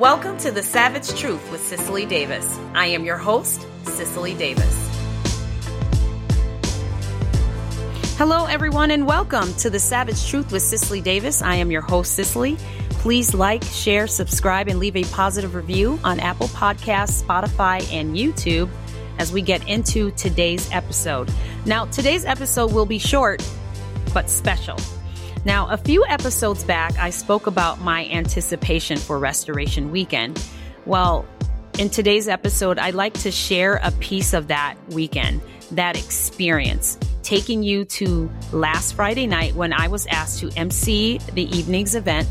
Welcome to The Savage Truth with Cicely Davis. I am your host, Cicely Davis. Hello, everyone, and welcome to The Savage Truth with Cicely Davis. I am your host, Cicely. Please like, share, subscribe, and leave a positive review on Apple Podcasts, Spotify, and YouTube as we get into today's episode. Now, today's episode will be short, but special. Now, a few episodes back, I spoke about my anticipation for Restoration Weekend. Well, in today's episode, I'd like to share a piece of that weekend, that experience, taking you to last Friday night when I was asked to MC the evening's event.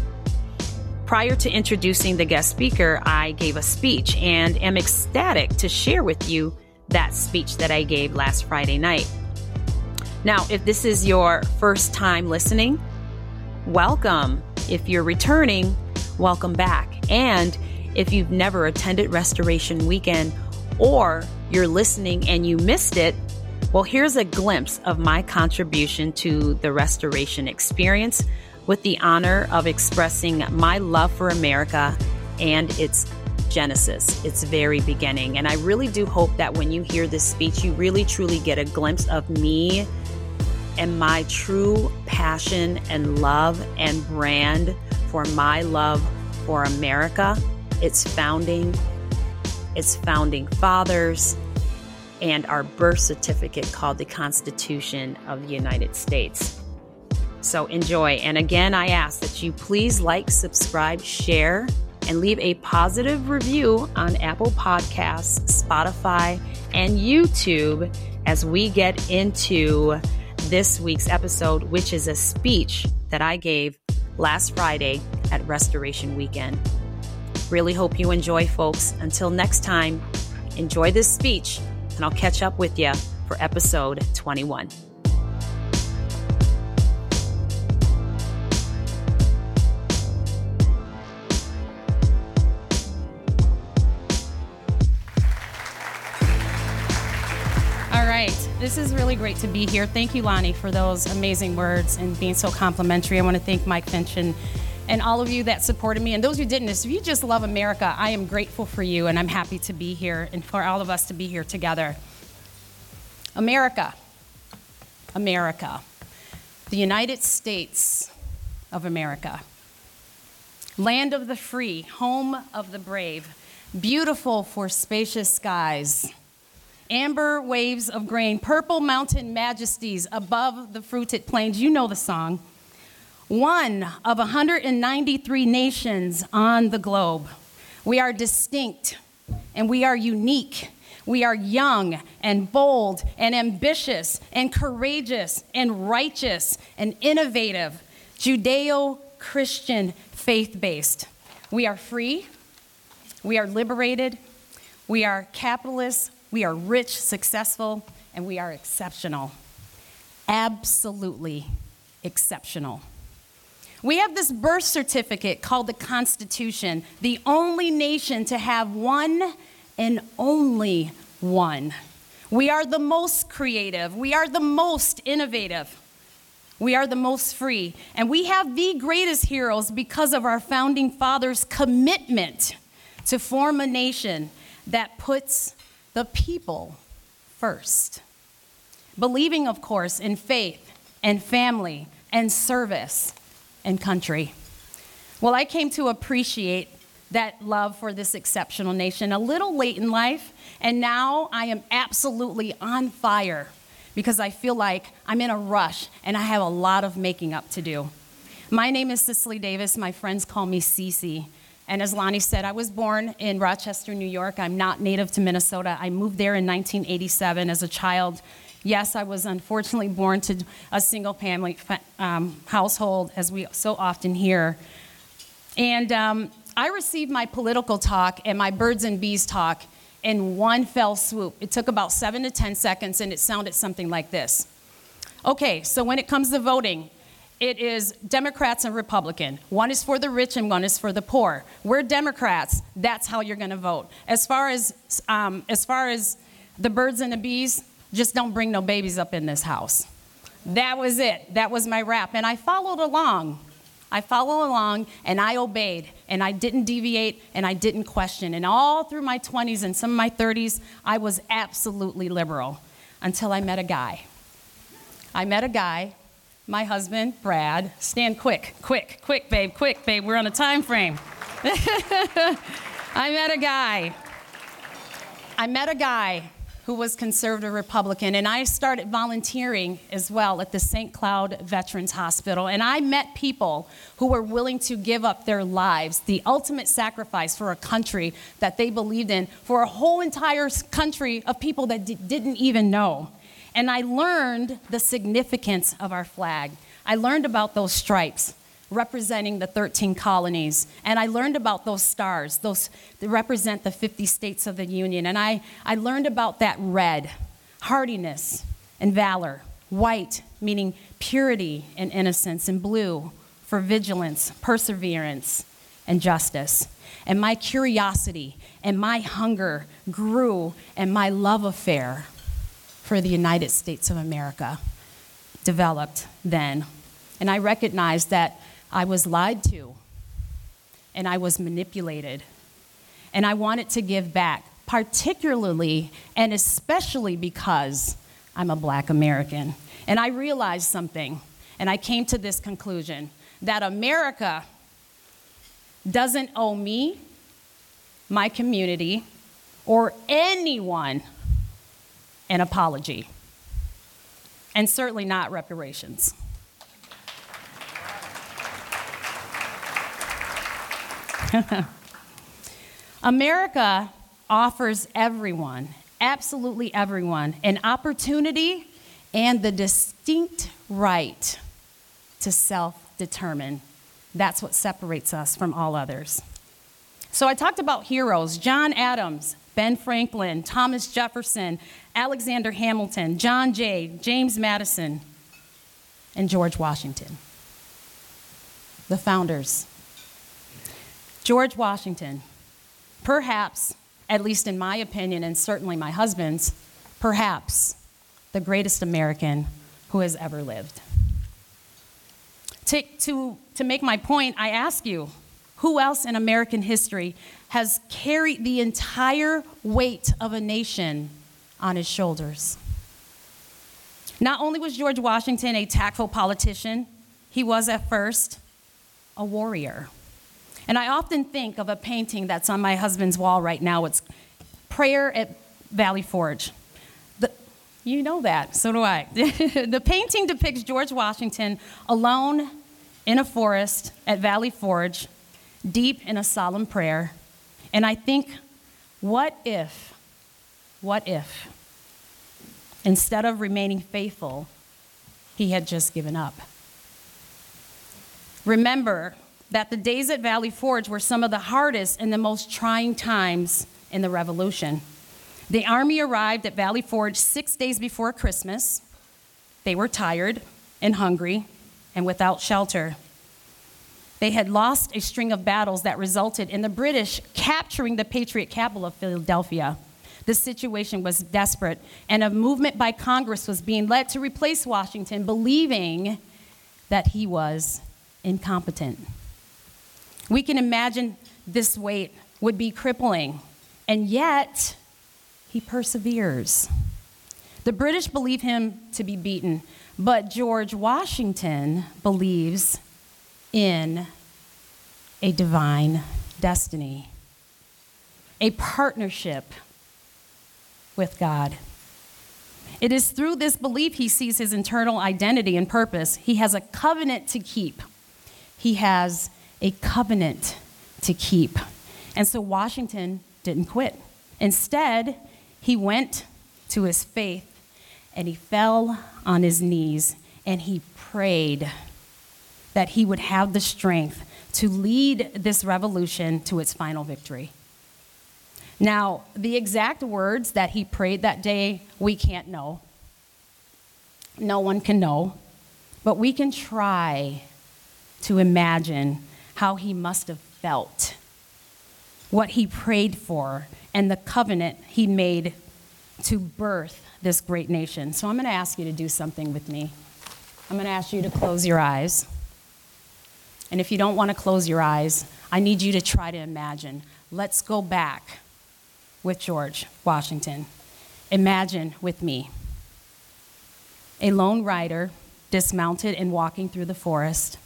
Prior to introducing the guest speaker, I gave a speech and am ecstatic to share with you that speech that I gave last Friday night. Now, if this is your first time listening, welcome. If you're returning, welcome back. And if you've never attended Restoration Weekend or you're listening and you missed it, well, here's a glimpse of my contribution to the restoration experience with the honor of expressing my love for America and its Genesis, its very beginning. And I really do hope that when you hear this speech, you really truly get a glimpse of me and my true passion and love and brand for my love for America, its founding, its founding fathers, and our birth certificate called the Constitution of the United States. So enjoy. And again, I ask that you please like, subscribe, share, and leave a positive review on Apple Podcasts, Spotify, and YouTube as we get into this week's episode, which is a speech that I gave last Friday at Restoration Weekend. Really hope you enjoy, folks. Until next time, enjoy this speech, and I'll catch up with you for episode 21. This is really great to be here. Thank you, Lonnie, for those amazing words and being so complimentary. I want to thank Mike Finch and, and all of you that supported me. And those who didn't, if you just love America, I am grateful for you and I'm happy to be here and for all of us to be here together. America. America. The United States of America. Land of the free, home of the brave, beautiful for spacious skies amber waves of grain, purple mountain majesties above the fruited plains. You know the song. One of 193 nations on the globe. We are distinct and we are unique. We are young and bold and ambitious and courageous and righteous and innovative, Judeo Christian faith based. We are free. We are liberated. We are capitalist we are rich, successful, and we are exceptional. Absolutely exceptional. We have this birth certificate called the Constitution, the only nation to have one and only one. We are the most creative, we are the most innovative, we are the most free, and we have the greatest heroes because of our founding fathers' commitment to form a nation that puts the people first. Believing, of course, in faith and family and service and country. Well, I came to appreciate that love for this exceptional nation a little late in life, and now I am absolutely on fire because I feel like I'm in a rush and I have a lot of making up to do. My name is Cicely Davis. My friends call me Cece. And as Lonnie said, I was born in Rochester, New York. I'm not native to Minnesota. I moved there in 1987 as a child. Yes, I was unfortunately born to a single family um, household, as we so often hear. And um, I received my political talk and my birds and bees talk in one fell swoop. It took about seven to 10 seconds, and it sounded something like this. Okay, so when it comes to voting, it is Democrats and Republican. One is for the rich and one is for the poor. We're Democrats. That's how you're going to vote. As far as um, as far as the birds and the bees, just don't bring no babies up in this house. That was it. That was my rap, and I followed along I followed along and I obeyed and I didn't deviate and I didn't question. And all through my 20s and some of my 30s, I was absolutely liberal until I met a guy. I met a guy, my husband, Brad. Stand quick, quick, quick, babe, quick, babe. We're on a time frame. I met a guy. I met a guy who was conservative Republican, and I started volunteering as well at the St. Cloud Veterans Hospital. And I met people who were willing to give up their lives, the ultimate sacrifice for a country that they believed in, for a whole entire country of people that d- didn't even know. And I learned the significance of our flag. I learned about those stripes representing the 13 colonies. And I learned about those stars, those that represent the 50 states of the Union. And I, I learned about that red, hardiness and valor, white, meaning purity and innocence, and blue for vigilance, perseverance, and justice. And my curiosity and my hunger grew, and my love affair for the United States of America developed then. And I recognized that I was lied to and I was manipulated. And I wanted to give back, particularly and especially because I'm a black American. And I realized something, and I came to this conclusion that America doesn't owe me, my community, or anyone an apology, and certainly not reparations. America offers everyone, absolutely everyone, an opportunity and the distinct right to self determine. That's what separates us from all others. So I talked about heroes John Adams, Ben Franklin, Thomas Jefferson, Alexander Hamilton, John Jay, James Madison, and George Washington, the founders. George Washington, perhaps, at least in my opinion, and certainly my husband's, perhaps the greatest American who has ever lived. To, to, to make my point, I ask you who else in American history has carried the entire weight of a nation on his shoulders? Not only was George Washington a tactful politician, he was at first a warrior. And I often think of a painting that's on my husband's wall right now. It's Prayer at Valley Forge. The, you know that, so do I. the painting depicts George Washington alone in a forest at Valley Forge, deep in a solemn prayer. And I think, what if, what if, instead of remaining faithful, he had just given up? Remember, that the days at Valley Forge were some of the hardest and the most trying times in the Revolution. The army arrived at Valley Forge six days before Christmas. They were tired and hungry and without shelter. They had lost a string of battles that resulted in the British capturing the Patriot capital of Philadelphia. The situation was desperate, and a movement by Congress was being led to replace Washington, believing that he was incompetent. We can imagine this weight would be crippling, and yet he perseveres. The British believe him to be beaten, but George Washington believes in a divine destiny, a partnership with God. It is through this belief he sees his internal identity and purpose. He has a covenant to keep. He has a covenant to keep. And so Washington didn't quit. Instead, he went to his faith and he fell on his knees and he prayed that he would have the strength to lead this revolution to its final victory. Now, the exact words that he prayed that day, we can't know. No one can know. But we can try to imagine how he must have felt, what he prayed for, and the covenant he made to birth this great nation. So I'm going to ask you to do something with me. I'm going to ask you to close your eyes. And if you don't want to close your eyes, I need you to try to imagine. Let's go back with George Washington. Imagine with me a lone rider dismounted and walking through the forest,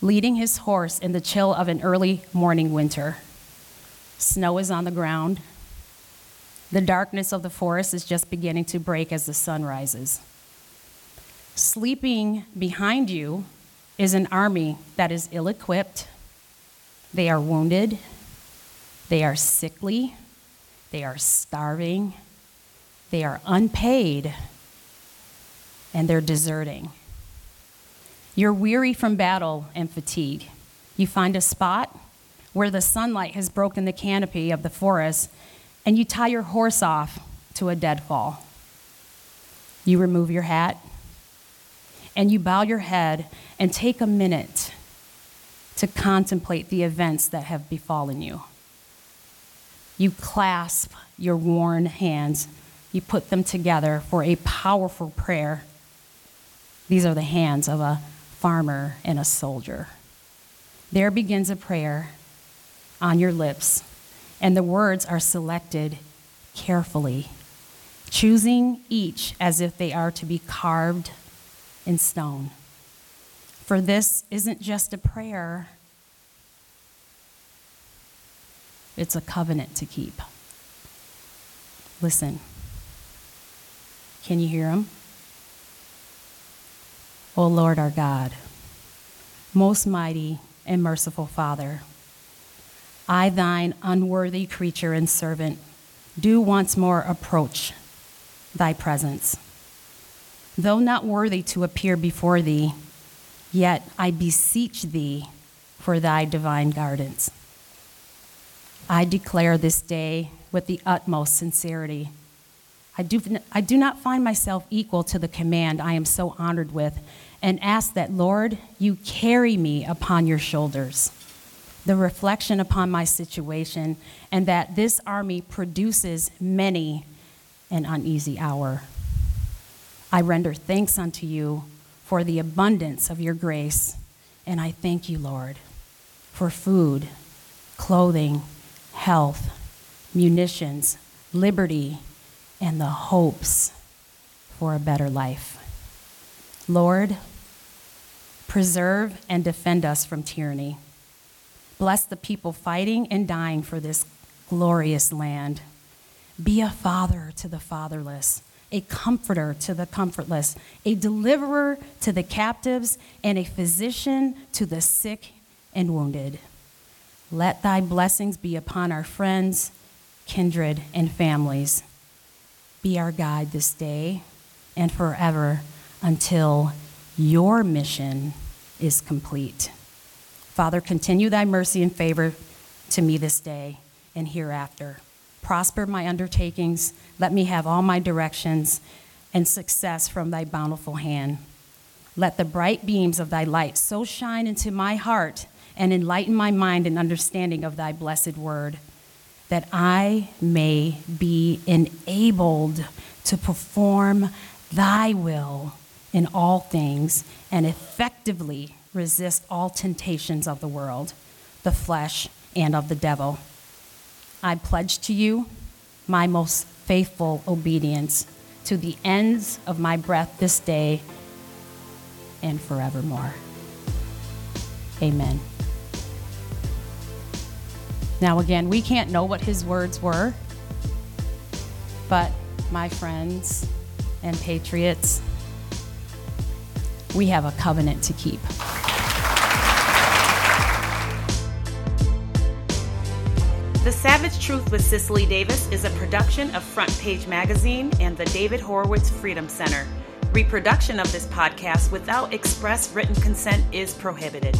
leading his horse in the chill of an early morning winter. Snow is on the ground. The darkness of the forest is just beginning to break as the sun rises. Sleeping behind you is an army that is ill equipped, they are wounded, they are sickly, they are starving, they are unpaid, and they're deserting. You're weary from battle and fatigue. You find a spot where the sunlight has broken the canopy of the forest, and you tie your horse off to a deadfall. You remove your hat, and you bow your head and take a minute to contemplate the events that have befallen you. You clasp your worn hands, you put them together for a powerful prayer. These are the hands of a farmer and a soldier. There begins a prayer on your lips, and the words are selected carefully, choosing each as if they are to be carved in stone. For this isn't just a prayer, it's a covenant to keep. Listen. Can you hear him? O Lord our God, most mighty and merciful Father, I, thine unworthy creature and servant, do once more approach thy presence. Though not worthy to appear before thee, yet I beseech thee for thy divine guidance. I declare this day with the utmost sincerity. I do, I do not find myself equal to the command I am so honored with, and ask that, Lord, you carry me upon your shoulders. The reflection upon my situation, and that this army produces many an uneasy hour. I render thanks unto you for the abundance of your grace, and I thank you, Lord, for food, clothing, health, munitions, liberty, and the hopes for a better life. Lord, preserve and defend us from tyranny. Bless the people fighting and dying for this glorious land. Be a father to the fatherless a comforter to the comfortless, a deliverer to the captives, and a physician to the sick and wounded. Let thy blessings be upon our friends, kindred, and families. Be our guide this day and forever until your mission is complete. Father, continue thy mercy and favor to me this day and hereafter prosper my undertakings. Let me have all my directions and success from thy bountiful hand. Let the bright beams of thy light so shine into my heart and enlighten my mind and understanding of thy blessed word, that I may be enabled to perform thy will in all things and effectively resist all temptations of the world, the flesh, and of the devil. I pledge to you my most faithful obedience to the ends of my breath this day and forevermore. Amen. Now, again, we can't know what his words were, but my friends and patriots, we have a covenant to keep. The Savage Truth with Cicely Davis is a production of Front Page Magazine and the David Horowitz Freedom Center. Reproduction of this podcast without express written consent is prohibited.